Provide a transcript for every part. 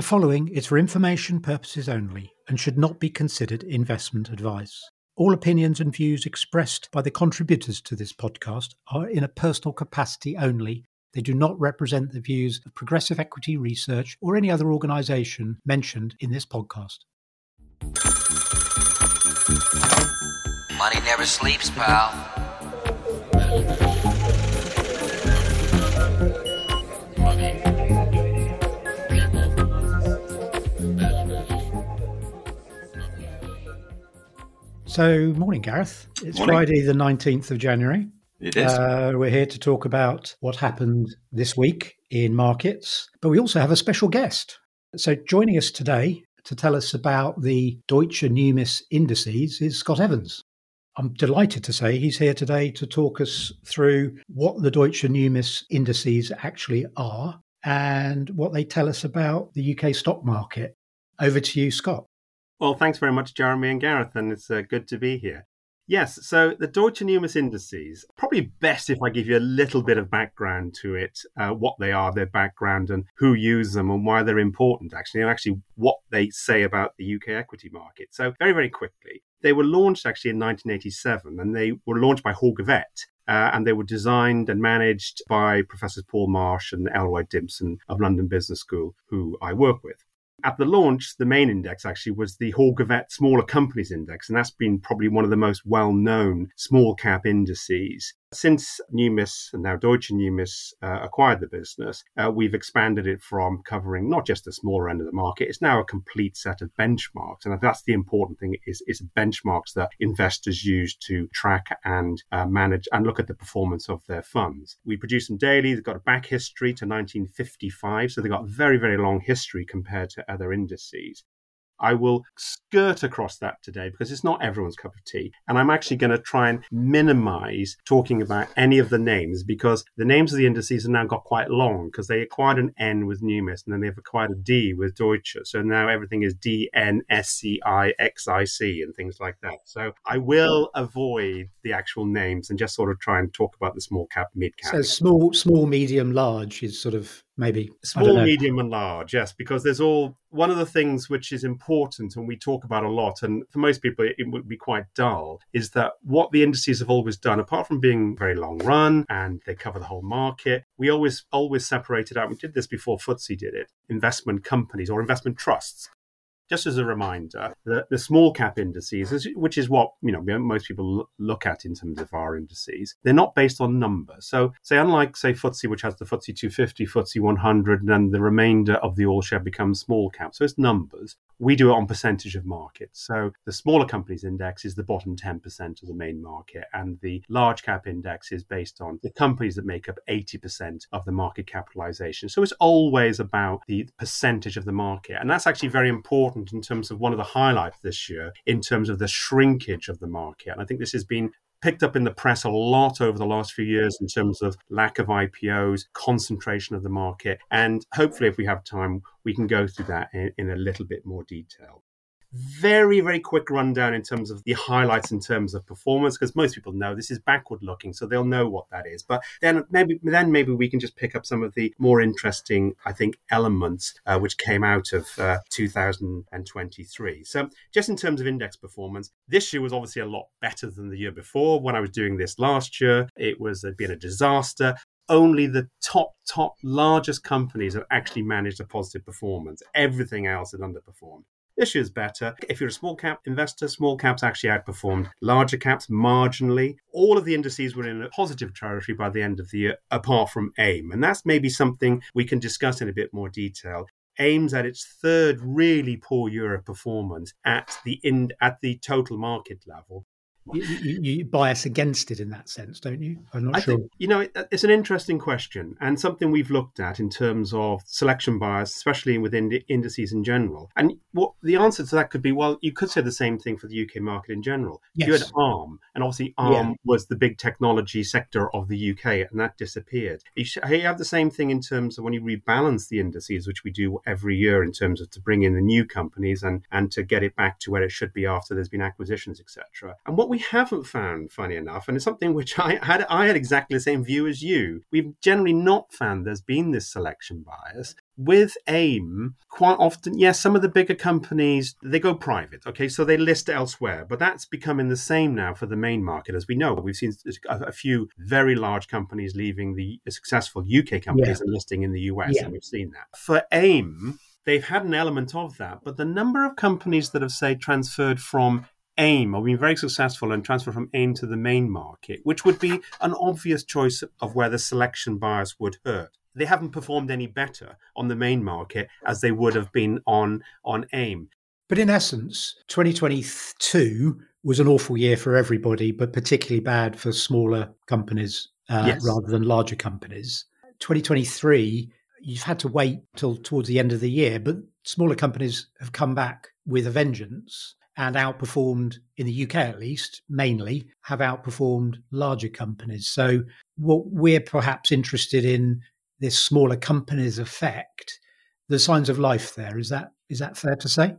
The following is for information purposes only and should not be considered investment advice. All opinions and views expressed by the contributors to this podcast are in a personal capacity only. They do not represent the views of Progressive Equity Research or any other organisation mentioned in this podcast. Money never sleeps, pal. So, morning, Gareth. It's Morning. Friday, the 19th of January. It is. Uh, we're here to talk about what happened this week in markets, but we also have a special guest. So, joining us today to tell us about the Deutsche Numis indices is Scott Evans. I'm delighted to say he's here today to talk us through what the Deutsche Numis indices actually are and what they tell us about the UK stock market. Over to you, Scott. Well, thanks very much, Jeremy and Gareth, and it's uh, good to be here. Yes, so the Deutsche Numis indices, probably best if I give you a little bit of background to it, uh, what they are, their background, and who use them and why they're important, actually, and actually what they say about the UK equity market. So, very, very quickly, they were launched actually in 1987, and they were launched by Hoare Govett, uh, and they were designed and managed by Professors Paul Marsh and Elroy Dimson of London Business School, who I work with. At the launch, the main index actually was the Hoare Govett Smaller Companies Index, and that's been probably one of the most well known small cap indices. Since Numis and now Deutsche Numis uh, acquired the business, uh, we've expanded it from covering not just the smaller end of the market, it's now a complete set of benchmarks. And that's the important thing is, is benchmarks that investors use to track and uh, manage and look at the performance of their funds. We produce them daily. They've got a back history to 1955, so they've got very, very long history compared to other indices. I will skirt across that today because it's not everyone's cup of tea. And I'm actually going to try and minimize talking about any of the names because the names of the indices have now got quite long because they acquired an N with Numis and then they've acquired a D with Deutsche. So now everything is D, N, S, C, I, X, I, C and things like that. So I will avoid the actual names and just sort of try and talk about the small cap, mid cap. So, small, small, medium, large is sort of maybe Small, medium, and large, yes, because there's all one of the things which is important and we talk about a lot, and for most people it would be quite dull, is that what the indices have always done, apart from being very long run and they cover the whole market, we always always separated out. We did this before FTSE did it. Investment companies or investment trusts. Just as a reminder, the, small cap indices, which is what you know most people look at in terms of our indices, they're not based on numbers. So, say unlike say FTSE, which has the FTSE 250, FTSE 100, and then the remainder of the all share becomes small cap. So it's numbers. We do it on percentage of market. So the smaller companies index is the bottom 10% of the main market, and the large cap index is based on the companies that make up 80% of the market capitalization. So it's always about the percentage of the market. And that's actually very important in terms of one of the highlights this year in terms of the shrinkage of the market. And I think this has been picked up in the press a lot over the last few years in terms of lack of IPOs, concentration of the market. And hopefully, if we have time, we can go through that in, in a little bit more detail. Very, very quick rundown in terms of the highlights in terms of performance, because most people know this is backward looking, so they'll know what that is. But then maybe then maybe we can just pick up some of the more interesting, I think, elements uh, which came out of uh, 2023. So just in terms of index performance, this year was obviously a lot better than the year before. When I was doing this last year, it was had been a disaster. Only the top, top largest companies have actually managed a positive performance. Everything else had underperformed. Year's better. If you're a small cap investor, small caps actually outperformed larger caps marginally. All of the indices were in a positive territory by the end of the year, apart from AIM. And that's maybe something we can discuss in a bit more detail. AIM's at its third really poor year of performance at the in, at the total market level. You, you, you bias against it in that sense, don't you? I'm not I sure. think, you know, it, it's an interesting question and something we've looked at in terms of selection bias, especially within the indices in general. And what the answer to that could be, well, you could say the same thing for the UK market in general. You had ARM, and obviously ARM was the big technology sector of the UK, and that disappeared. You, sh- you have the same thing in terms of when you rebalance the indices, which we do every year in terms of to bring in the new companies and, and to get it back to where it should be after there's been acquisitions, etc. And what we haven't found, funny enough, and it's something which I had I had exactly the same view as you. We've generally not found there's been this selection bias. With AIM, quite often, yes, some of the bigger companies they go private. Okay, so they list elsewhere, but that's becoming the same now for the main market, as we know. We've seen a, few very large companies leaving the uh, successful UK companies yeah. and listing in the US, yeah. and we've seen that. For AIM, they've had an element of that, but the number of companies that have, say, transferred from AIM or been very successful and transferred from AIM to the main market, which would be an obvious choice of where the selection bias would hurt. They haven't performed any better on the main market as they would have been on, on AIM. But in essence, 2022 was an awful year for everybody, but particularly bad for smaller companies uh, yes. rather than larger companies. 2023 you've had to wait till towards the end of the year, but smaller companies have come back with a vengeance and outperformed in the UK at least, mainly have outperformed larger companies. So what we're perhaps interested in this smaller companies effect, the signs of life there. Is that is that fair to say?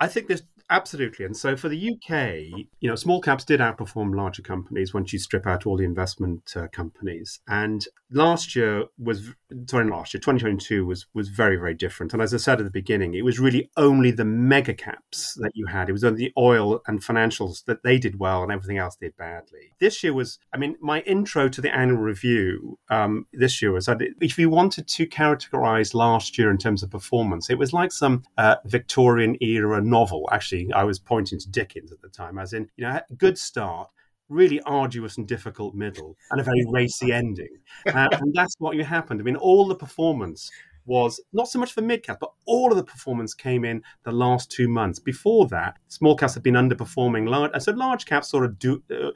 I think there's Absolutely. And so for the UK, you know, small caps did outperform larger companies once you strip out all the investment uh, companies. And last year was, sorry, last year, 2022 was, was very, very different. And as I said at the beginning, it was really only the mega caps that you had. It was only the oil and financials that they did well and everything else did badly. This year was, I mean, my intro to the annual review um, this year was that if you wanted to characterize last year in terms of performance, it was like some uh, Victorian era novel, actually I was pointing to Dickens at the time, as in, you know, good start, really arduous and difficult middle, and a very racy ending. Uh, and that's what happened. I mean, all the performance was not so much for mid cap, but all of the performance came in the last two months. Before that, small caps have been underperforming. Large, so large caps sort of do uh,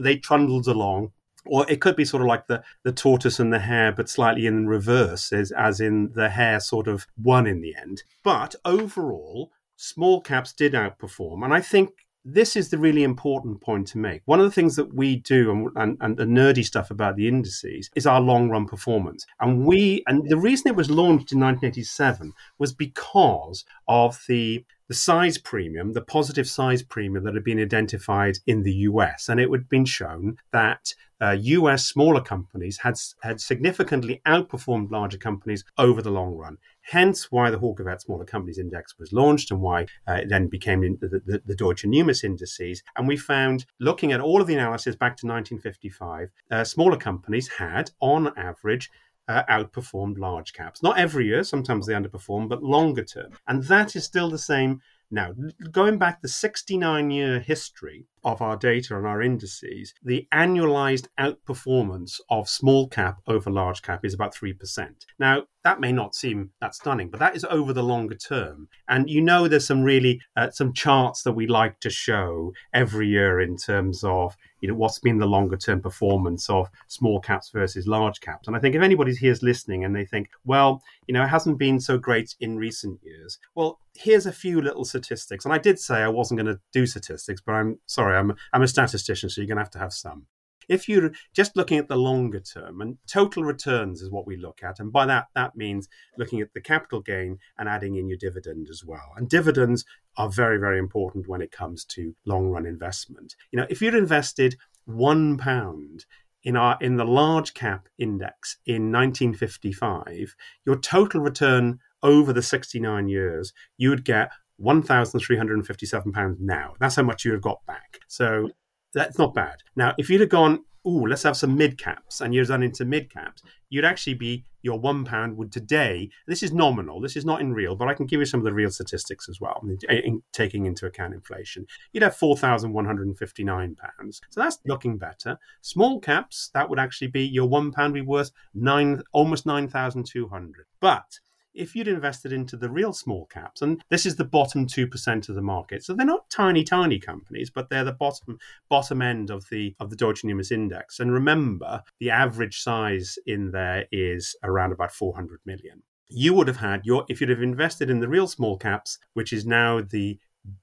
they trundled along. Or it could be sort of like the, the tortoise and the hare, but slightly in reverse, as, as in the hare sort of won in the end. But overall, small caps did outperform. And I think this is the really important point to make. One of the things that we do and, and, and, the nerdy stuff about the indices is our long run performance. And we and the reason it was launched in 1987 was because of the the size premium, the positive size premium that had been identified in the US. And it had been shown that uh, US smaller companies had, had significantly outperformed larger companies over the long run. Hence, why the Hoare Hoare Govett Smaller Companies Index was launched and why uh, it then became the, the, the, Deutsche Numis indices. And we found, looking at all of the analysis back to 1955, uh, smaller companies had, on average, uh, outperformed large caps. Not every year, sometimes they underperform, but longer term. And that is still the same now, going back the 69 year history of our data and our indices, the annualized outperformance of small cap over large cap is about 3%. Now, that may not seem that stunning, but that is over the longer term. And you know, there's some really uh, some charts that we like to show every year in terms of you know what's been the longer term performance of small caps versus large caps. And I think if anybody here is listening and they think, well, you know, it hasn't been so great in recent years. Well, here's a few little statistics. And I did say I wasn't going to do statistics, but I'm sorry, I'm I'm a statistician, so you're going to have to have some. If you're just looking at the longer term, and total returns is what we look at, and by that, that means looking at the capital gain and adding in your dividend as well. And dividends are very, very important when it comes to long run investment. You know, if you'd invested one pound in our in the large cap index in 1955, your total return over the 69 years, you would get £1,357 now. That's how much you have got back. So that's not bad. Now, if you'd have gone, ooh, let's have some mid caps, and you're done into mid caps, you'd actually be your one pound would today. This is nominal. This is not in real, but I can give you some of the real statistics as well, in, taking into account inflation. You'd have four thousand one hundred and fifty nine pounds. So that's looking better. Small caps, that would actually be your one pound be worth nine, almost nine thousand two hundred. But if you'd invested into the real small caps, and this is the bottom 2% of the market. So they're not tiny, tiny companies, but they're the bottom bottom end of the of the Deutsche Numis index. And remember, the average size in there is around about 400 million. You would have had your if you'd have invested in the real small caps, which is now the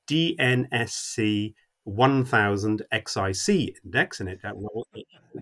DNSC 1000 XIC index, and it, it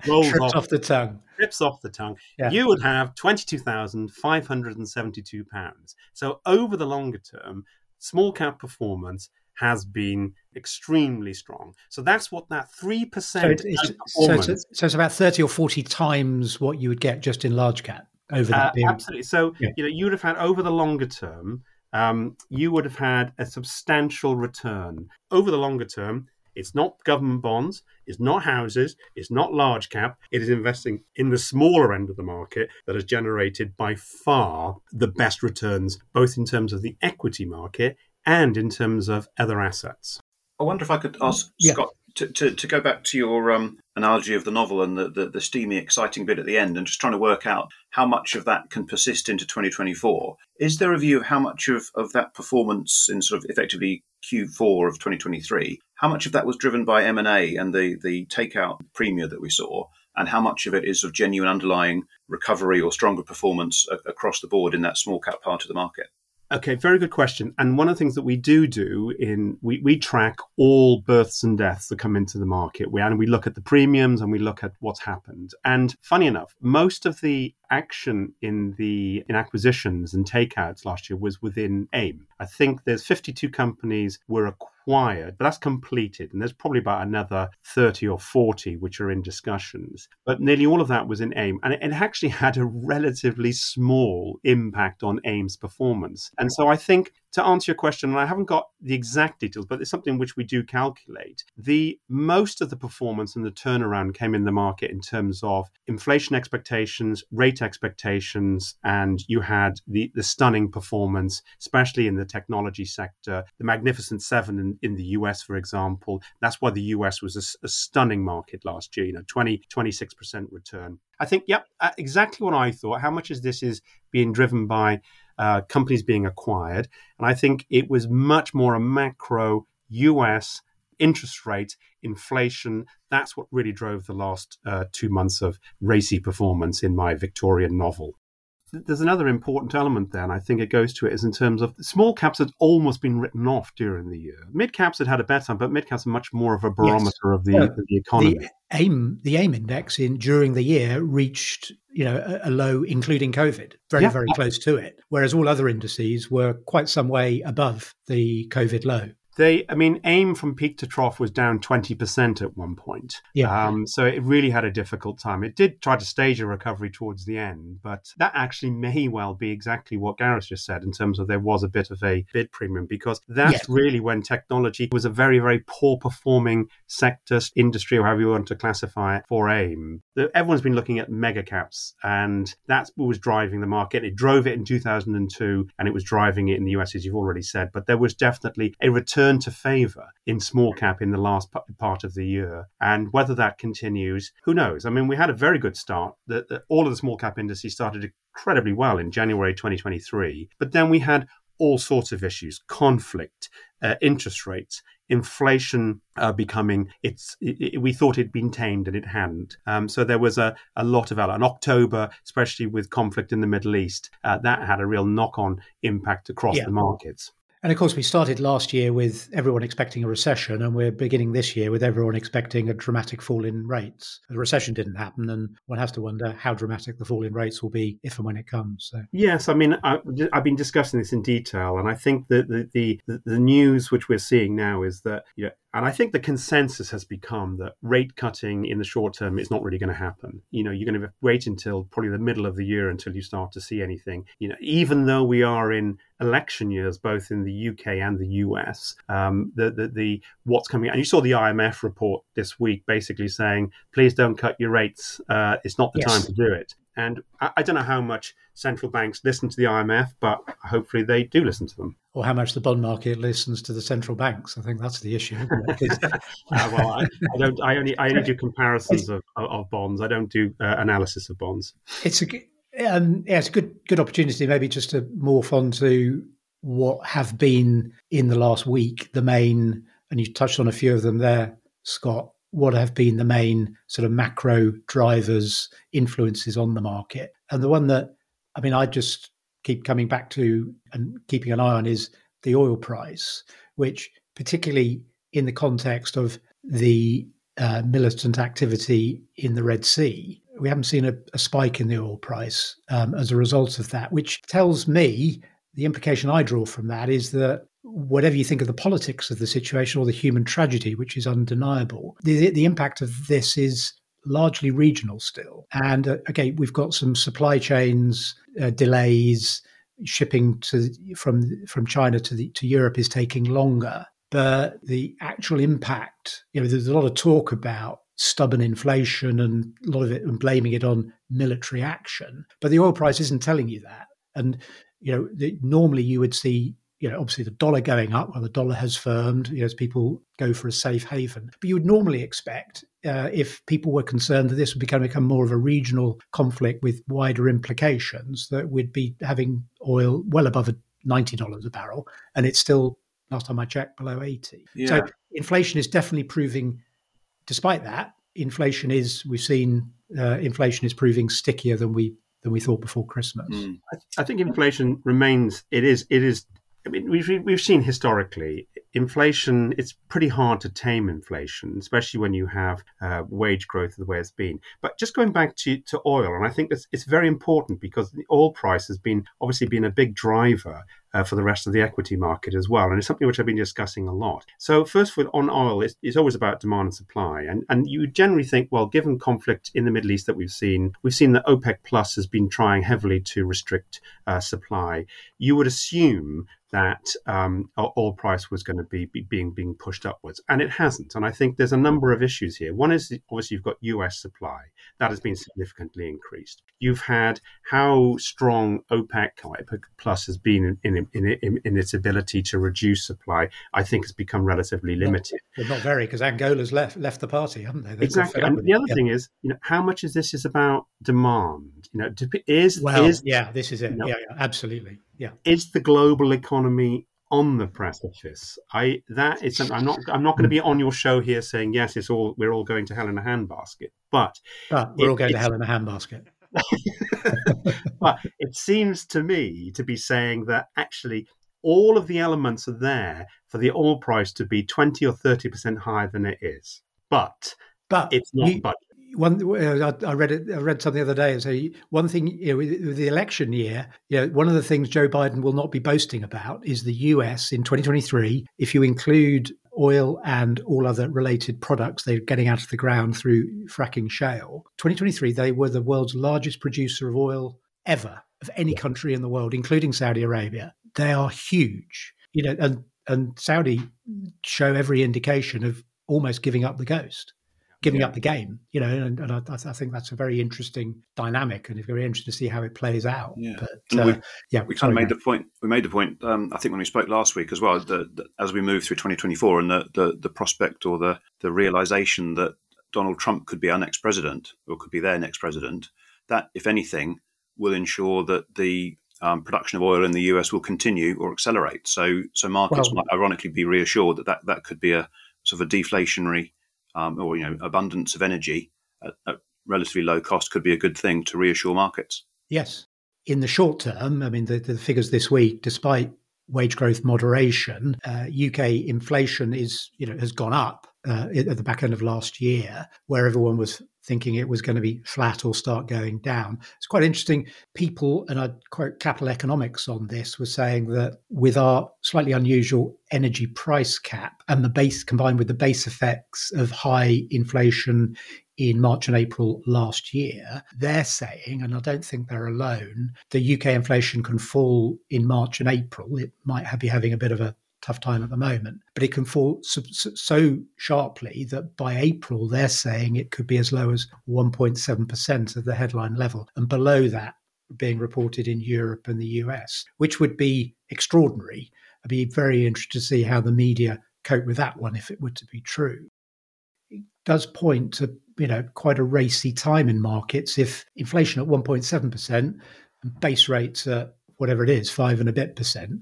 rolls off, off, the tongue. Trips off the tongue. Yeah. You would have 22,572 pounds. So over the longer term, small cap performance has been extremely strong. So that's what that 3% so it's, so, it's, so it's about 30 or 40 times what you would get just in large cap over that uh, period. Absolutely. So, yeah. you know, you would have had over the longer term, um, you would have had a substantial return. Over the longer term, it's not government bonds, it's not houses, it's not large cap. It is investing in the smaller end of the market that has generated by far the best returns, both in terms of the equity market and in terms of other assets. I wonder if I could ask yeah. Scott to, to, to, go back to your um, analogy of the novel and the, the, the, steamy, exciting bit at the end, and just trying to work out how much of that can persist into 2024. Is there a view of how much of, of that performance in sort of effectively Q4 of 2023, how much of that was driven by M&A and the, the takeout premium that we saw, and how much of it is of genuine underlying recovery or stronger performance a- across the board in that small cap part of the market? Okay, very good question. And one of the things that we do do in we, we track all births and deaths that come into the market. We and we look at the premiums and we look at what's happened. And funny enough, most of the action in the in acquisitions and takeouts last year was within AIM. I think there's 52 companies were acquired, but that's completed, and there's probably about another 30 or 40 which are in discussions. But nearly all of that was in AIM, and it, it actually had a relatively small impact on AIM's performance. And so I think to answer your question, and I haven't got the exact details, but it's something which we do calculate. The most of the performance and the turnaround came in the market in terms of inflation expectations, rate expectations, and you had the, the stunning performance, especially in the technology sector, the Magnificent Seven in, in the US, for example. That's why the US was a, a stunning market last year, you know, 20, 26% return. I think, yep, uh, exactly what I thought. How much is this is being driven by uh, companies being acquired. And I think it was much more a macro US interest rate, inflation. That's what really drove the last uh, two months of racy performance in my Victorian novel there's another important element there, and I think it goes to it is in terms of small caps had almost been written off during the year. Mid caps had had a better time, but mid caps are much more of a barometer yes. of the, well, the economy. The AIM, the AIM index in during the year reached you know a, a low, including COVID, very yeah. very close to it, whereas all other indices were quite some way above the COVID low. They, I mean, AIM from peak to trough was down 20% at one point. Yeah. Um, so it really had a difficult time. It did try to stage a recovery towards the end, but that actually may well be exactly what Gareth just said in terms of there was a bit of a bid premium because that's yes. really when technology was a very, very poor performing sector, industry, or however you want to classify it for AIM. Everyone's been looking at mega caps, and that's what was driving the market. It drove it in 2002, and it was driving it in the US, as you've already said. But there was definitely a return return to favour in small cap in the last part of the year. And whether that continues, who knows? I mean, we had a very good start. The, the, all of the small cap indices started incredibly well in January 2023. But then we had all sorts of issues conflict, uh, interest rates, inflation uh, becoming it's it, it, we thought it'd been tamed and it hadn't um, so there was a, a lot of and october especially with conflict in the middle east uh, that had a real knock-on impact across yeah. the markets and of course, we started last year with everyone expecting a recession, and we're beginning this year with everyone expecting a dramatic fall in rates. The recession didn't happen, and one has to wonder how dramatic the fall in rates will be if and when it comes. So. Yes, I mean, I, have been discussing this in detail, and I think that the, the, the news which we're seeing now is that you know, and I think the consensus has become that rate cutting in the short term is not really going to happen. You know, you're going to wait until probably the middle of the year until you start to see anything. You know, even though we are in election years, both in the UK and the US, um, the, the, the what's coming, and you saw the IMF report this week basically saying, please don't cut your rates. Uh, it's not the yes. time to do it. And I, I, don't know how much central banks listen to the IMF, but hopefully they do listen to them or how much the bond market listens to the central banks. I think that's the issue. uh, well, I, I, don't. I only I only do comparisons of, of bonds. I don't do uh, analysis of bonds. It's a um, yeah, it's a good good opportunity maybe just to morph onto what have been in the last week the main, and you touched on a few of them there, Scott. What have been the main sort of macro drivers, influences on the market, and the one that I mean, I just keep coming back to and keeping an eye on is the oil price, which, particularly in the context of the uh, militant activity in the Red Sea, we haven't seen a, a spike in the oil price um, as a result of that, which tells me the implication I draw from that is that whatever you think of the politics of the situation or the human tragedy, which is undeniable, the, the impact of this is largely regional still. And uh, we've got some supply chains uh, delays. Shipping to from from China to the, to Europe is taking longer, but the actual impact, you know, there's a lot of talk about stubborn inflation and a lot of it and blaming it on military action, but the oil price isn't telling you that. And you know, the, normally you would see you know, obviously the dollar going up, well, the dollar has firmed you know, as people go for a safe haven. But you would normally expect, uh, if people were concerned that this would become, become more of a regional conflict with wider implications, that we'd be having oil well above $90 a barrel. And it's still, last time I checked, below 80. Yeah. So inflation is definitely proving, despite that, inflation is, we've seen uh, inflation is proving stickier than we than we thought before Christmas. Mm. I think inflation remains. It is. It is I mean, we've we've seen historically inflation. It's pretty hard to tame inflation, especially when you have uh, wage growth the way it's been. But just going back to, to oil, and I think it's, it's very important because the oil price has been obviously been a big driver uh, for the rest of the equity market as well. And it's something which I've been discussing a lot. So, first, for, on oil, it's, it's, always about demand and supply. And, and you generally think, well, given conflict in the Middle East that we've seen, we've seen that OPEC Plus has been trying heavily to restrict uh, supply. You would assume that um, oil price was going to be, be, being being pushed upwards, and it hasn't. And I think there's a number of issues here. One is obviously you've got U.S. supply that has been significantly increased. You've had how strong OPEC, OPEC Plus has been in, in, in, in, its ability to reduce supply. I think has become relatively limited. Not, not very, because Angola's left left the party, haven't they? They've exactly. And the other yeah. thing is, you know, how much is this is about demand? You know, is well, is yeah, this is it. You know, yeah, yeah, absolutely. Yeah. Is the global economy on the precipice? I that is I'm not I'm not going to be on your show here saying yes, it's all we're all going to hell in a handbasket, but but we're it, all going to hell in a handbasket. but it seems to me to be saying that actually all of the elements are there for the oil price to be 20 or 30% higher than it is. But, but it's not you, budget one uh, I read it. I read something the other day. So one thing, you know, with, with, the election year, you know, one of the things Joe Biden will not be boasting about is the U.S. in 2023. If you include oil and all other related products they're getting out of the ground through fracking shale, 2023 they were the world's largest producer of oil ever of any country in the world, including Saudi Arabia. They are huge, you know, and and Saudi show every indication of almost giving up the ghost giving yeah. up the game, you know, and, and I, I, think that's a very interesting dynamic, and it's very interesting to see how it plays out. Yeah, but, uh, we, yeah, we kind of made the point. We made the point. Um, I think when we spoke last week as well, as we move through 2024, and the, the the prospect or the the realization that Donald Trump could be our next president or could be their next president, that if anything will ensure that the um, production of oil in the US will continue or accelerate. So, so markets well, might ironically be reassured that, that that could be a sort of a deflationary um, or you know abundance of energy at, at relatively low cost could be a good thing to reassure markets. Yes, in the short term, I mean the, the figures this week, despite wage growth moderation, uh, UK inflation is you know has gone up uh, at the back end of last year, where everyone was thinking it was going to be flat or start going down. It's quite interesting. People, and I'd quote Capital Economics on this, was saying that with our slightly unusual energy price cap and the base combined with the base effects of high inflation in March and April last year, they're saying, and I don't think they're alone, the UK inflation can fall in March and April. It might be having a bit of a tough time at the moment, but it can fall so, so, sharply that by April, they're saying it could be as low as 1.7% of the headline level. And below that, being reported in Europe and the US, which would be extraordinary. I'd be very interested to see how the media cope with that one if it were to be true. It does point to you know quite a racy time in markets if inflation at 1.7% and base rates at whatever it is, five and a bit percent,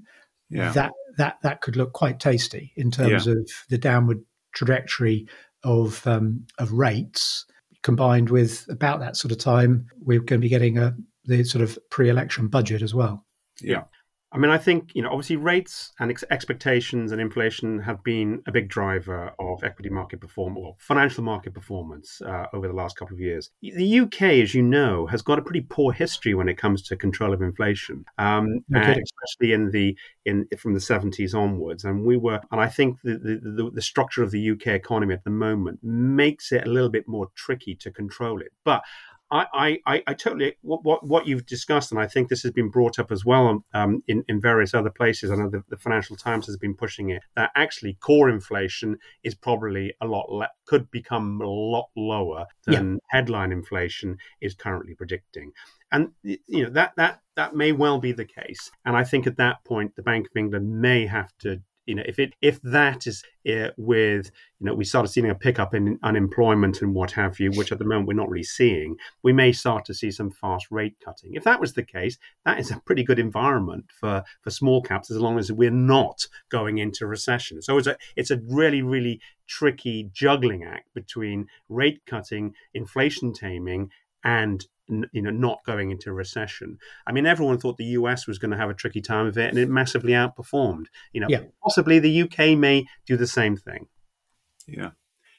yeah. that that that could look quite tasty in terms yeah. of the downward trajectory of um, of rates, combined with about that sort of time we're going to be getting a the sort of pre-election budget as well. Yeah. I mean, I think, you know, obviously rates and ex- expectations and inflation have been a big driver of equity market performance or financial market performance uh, over the last couple of years. The UK, as you know, has got a pretty poor history when it comes to control of inflation, um, okay. especially in the in from the 70s onwards. And we were, and I think the, the, the structure of the UK economy at the moment makes it a little bit more tricky to control it. But I, I, I totally what, what, what you've discussed, and I think this has been brought up as well um, in in various other places. I know the, the, Financial Times has been pushing it that actually core inflation is probably a lot le- could become a lot lower than yeah. headline inflation is currently predicting, and you know that that that may well be the case. And I think at that point, the Bank of England may have to you know if it if that is uh, with you know we started seeing a pickup in unemployment and what have you which at the moment we're not really seeing we may start to see some fast rate cutting. If that was the case that is a pretty good environment for for small caps as long as we're not going into recession. So it's a it's a really really tricky juggling act between rate cutting inflation taming and you know not going into recession. I mean, everyone thought the US was going to have a tricky time of it, and it massively outperformed. You know, yeah. possibly the UK may do the same thing. Yeah.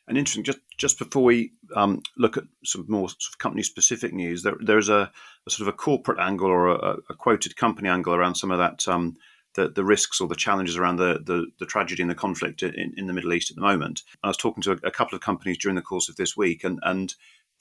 And interesting, just just before we um, look at some more sort of company specific news, there, there's a, a, sort of a corporate angle or a, a, quoted company angle around some of that um, the, the risks or the challenges around the, the, the tragedy and the conflict in, in the Middle East at the moment. I was talking to a, a, couple of companies during the course of this week, and, and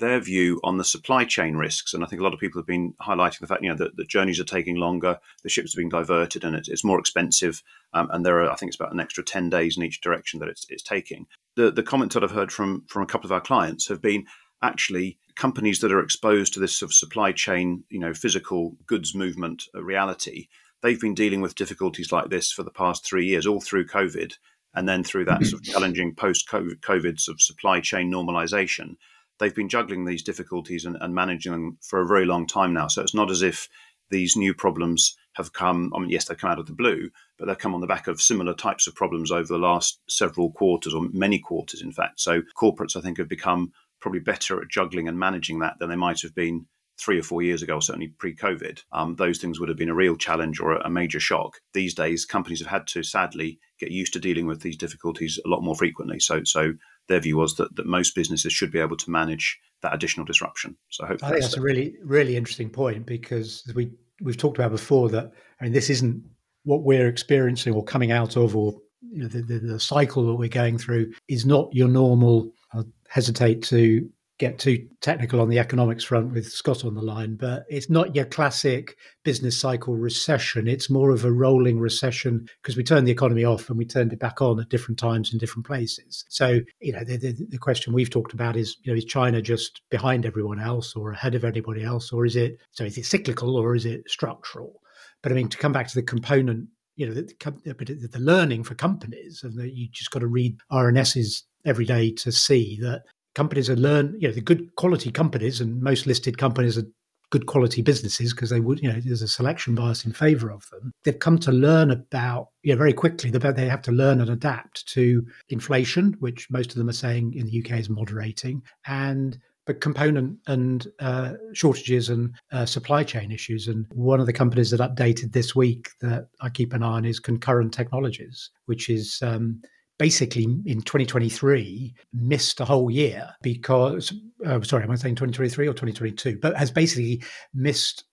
their view on the supply chain risks. And I think a lot of people have been highlighting the fact, you know, that the journeys are taking longer, the ships are being diverted, and it's, it's more expensive. Um, and there are, I think, it's about an extra ten days in each direction that it's, it's taking. The the comments that I've heard from from a couple of our clients have been actually companies that are exposed to this sort of supply chain, you know, physical goods movement reality. They've been dealing with difficulties like this for the past three years, all through COVID, and then through that sort of challenging post COVID sort of supply chain normalization they've been juggling these difficulties and, and, managing them for a very long time now. So it's not as if these new problems have come. I mean, yes, they've come out of the blue, but they've come on the back of similar types of problems over the last several quarters, or many quarters, in fact. So corporates, I think, have become probably better at juggling and managing that than they might have been three or four years ago, certainly pre-COVID, um, those things would have been a real challenge or a, major shock. These days, companies have had to sadly get used to dealing with these difficulties a lot more frequently. So, so their view was that, that most businesses should be able to manage that additional disruption. So I think that's, a really, really interesting point because we we've talked about before that I mean this isn't what we're experiencing or coming out of or you know, the, the, the cycle that we're going through is not your normal. I hesitate to get too technical on the economics front with Scott on the line, but it's not your classic business cycle recession. It's more of a rolling recession because we turned the economy off and we turned it back on at different times in different places. So, you know, the, the, the question we've talked about is, you know, is China just behind everyone else or ahead of anybody else? Or is it, so is it cyclical or is it structural? But I mean, to come back to the component you know the, the, the, learning for companies and that you just got to read RNSs every day to see that companies are learn, you know, the good quality companies and most listed companies are good quality businesses because they would, you know, there's a selection bias in favor of them. They've come to learn about, you know, very quickly that they have to learn and adapt to inflation, which most of them are saying in the UK is moderating, and but component and uh, shortages and uh, supply chain issues. And one of the companies that updated this week that I keep an eye on is Concurrent Technologies, which is um, basically in 2023 missed a whole year because, uh, sorry, am I saying 2023 or 2022? But has basically missed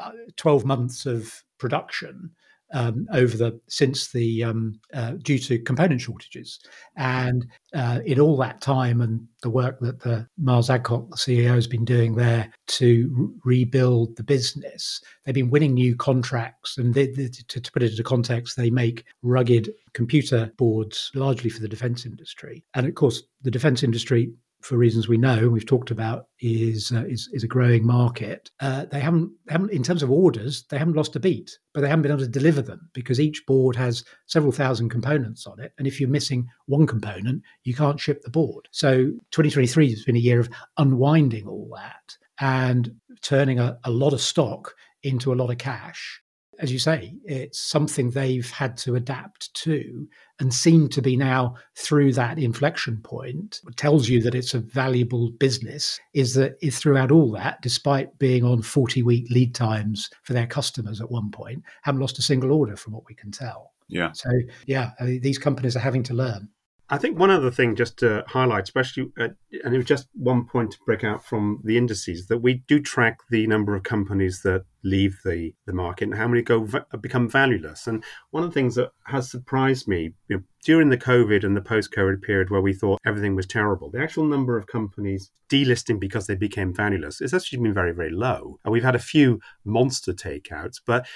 uh, 12 months of production um, over the since the um, uh, due to component shortages, and uh, in all that time and the work that the Miles Adcock, the CEO, has been doing there to re- rebuild the business, they've been winning new contracts. And they, they, to, to, put it into context, they make rugged computer boards largely for the defence industry, and of course, the defence industry for reasons we know, we've talked about, is uh, is, is a growing market. Uh, they haven't haven't in terms of orders, they haven't lost a beat, but they haven't been able to deliver them because each board has several thousand components on it, and if you're missing one component, you can't ship the board. So 2023 has been a year of unwinding all that and turning a, a lot of stock into a lot of cash as you say, it's something they've had to adapt to and seem to be now through that inflection point. It tells you that it's a valuable business, is that throughout all that, despite being on 40 week lead times for their customers at one point, haven't lost a single order from what we can tell. Yeah. So, yeah, these companies are having to learn. I think one other thing just to highlight, especially, uh, and it was just one point to break out from the indices, that we do track the number of companies that leave the, the market and how many go become valueless. And one of the things that has surprised me you know, during the COVID and the post COVID period where we thought everything was terrible, the actual number of companies delisting because they became valueless has actually been very, very low. And we've had a few monster takeouts, but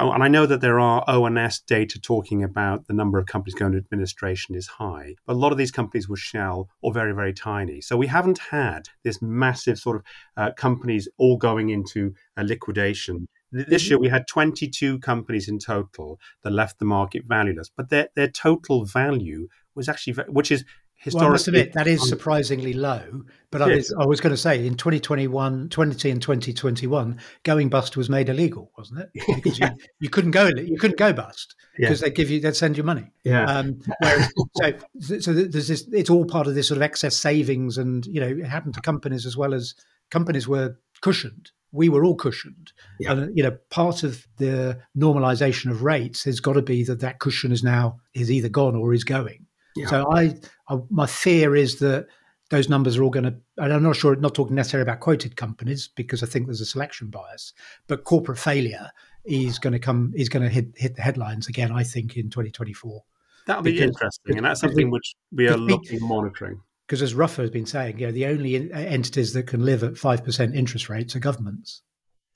oh, and I know that there are ONS data talking about the number of companies going to administration is high, but a lot of these companies were shell or very, very tiny. So we haven't had this massive sort of uh, companies all going into a liquidation this year we had 22 companies in total that left the market valueless, but their, their total value was actually, which is historically. Well, I must admit, that is surprisingly low. But I was, I was going to say in 2021, 20 and 2021, going bust was made illegal, wasn't it? Because yeah. you, you, couldn't go, you couldn't go bust because yeah. they give you, they'd send you money. Yeah. Um, whereas, so, so there's this, it's all part of this sort of excess savings, and you know, it happened to companies as well as companies were cushioned we were all cushioned. Yeah. And you know, part of the normalization of rates has got to be that that cushion is now is either gone or is going. Yeah. So I, I, my fear is that those numbers are all going to. And I'm not sure, not talking necessarily about quoted companies because I think there's a selection bias, but corporate failure is going to come is going to hit hit the headlines again. I think in 2024. That'll be because, interesting, and that's something which we are looking monitoring because as Ruffer has been saying, you know, the only entities that can live at five percent interest rates are governments.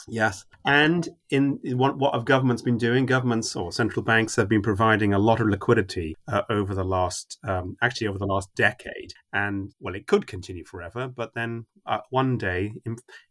Yes, and in, in what, what have governments been doing? Governments or central banks have been providing a lot of liquidity uh, over the last, um, actually over the last decade, and well, it could continue forever. But then uh, one day,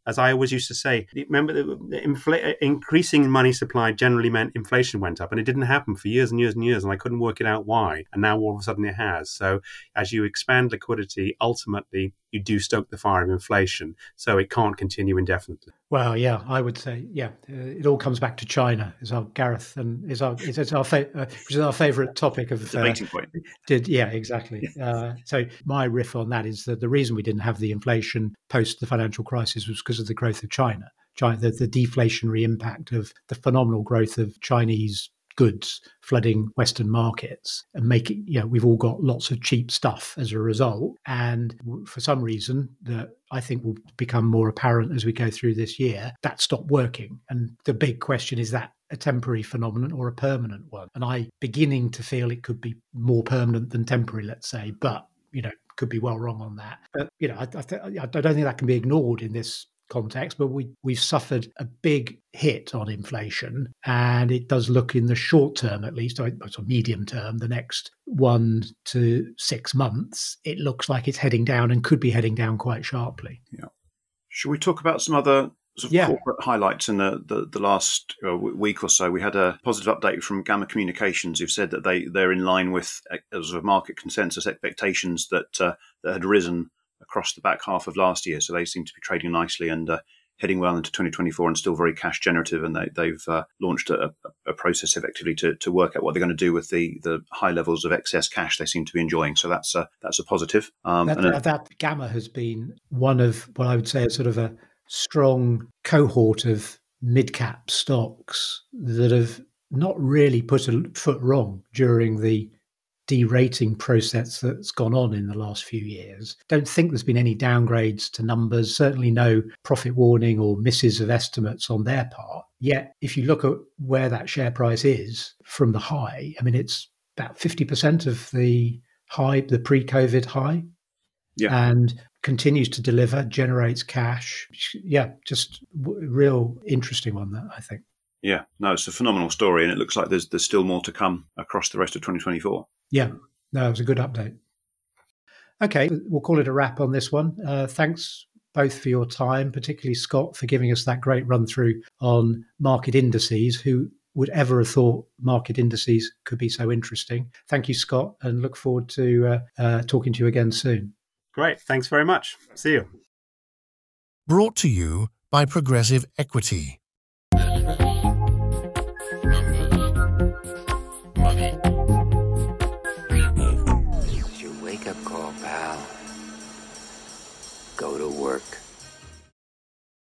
as I always used to say, remember the, infl- increasing money supply generally meant inflation went up, and it didn't happen for years and years and years, and I couldn't work it out why. And now all of a sudden it has. So as you expand liquidity, ultimately you do stoke the fire of inflation, so it can't continue indefinitely. Well, yeah, I would say, yeah, uh, it all comes back to China. Is our Gareth and is our is our fa- uh, which is our favourite topic of the uh, point. Did yeah, exactly. Uh, so my riff on that is that the reason we didn't have the inflation post the financial crisis was because of the growth of China. China, the, the deflationary impact of the phenomenal growth of Chinese goods flooding Western markets and making, you know, we've all got lots of cheap stuff as a result. And for some reason that I think will become more apparent as we go through this year, that stopped working. And the big question is that a temporary phenomenon or a permanent one? And I beginning to feel it could be more permanent than temporary, let's say, but you know, could be well wrong on that. But you know, I, I, th- I don't think that can be ignored in this context, but we, we've suffered a big hit on inflation. And it does look in the short term, at least, or medium term, the next one to six months, it looks like it's heading down and could be heading down quite sharply. Yeah. Should we talk about some other sort of yeah. corporate highlights in the, the, the last uh, week or so. We had a positive update from Gamma Communications, who've said that they, they're in line with uh, sort of market consensus expectations that, uh, that had risen across the back half of last year. So they seem to be trading nicely and uh, heading well into 2024 and still very cash generative. And they, have uh, launched a, a, process effectively to, to work out what they're going to do with the, the high levels of excess cash they seem to be enjoying. So that's a, that's a positive. Um, that, a, that Gamma has been one of what I would say is sort of a strong cohort of mid cap stocks that have not really put a foot wrong during the derating process that's gone on in the last few years. Don't think there's been any downgrades to numbers, certainly no profit warning or misses of estimates on their part. Yet, if you look at where that share price is from the high, I mean, it's about 50% of the high, the pre COVID high. Yeah. And continues to deliver, generates cash. Yeah, just real interesting one, that I think. Yeah, no, it's a phenomenal story, and it looks like there's there's still more to come across the rest of 2024. Yeah, no, it was a good update. Okay, we'll call it a wrap on this one. Uh, thanks both for your time, particularly Scott for giving us that great run through on market indices. Who would ever have thought market indices could be so interesting? Thank you, Scott, and look forward to uh, uh, talking to you again soon. Great. Thanks very much. See you. Brought to you by Progressive Equity.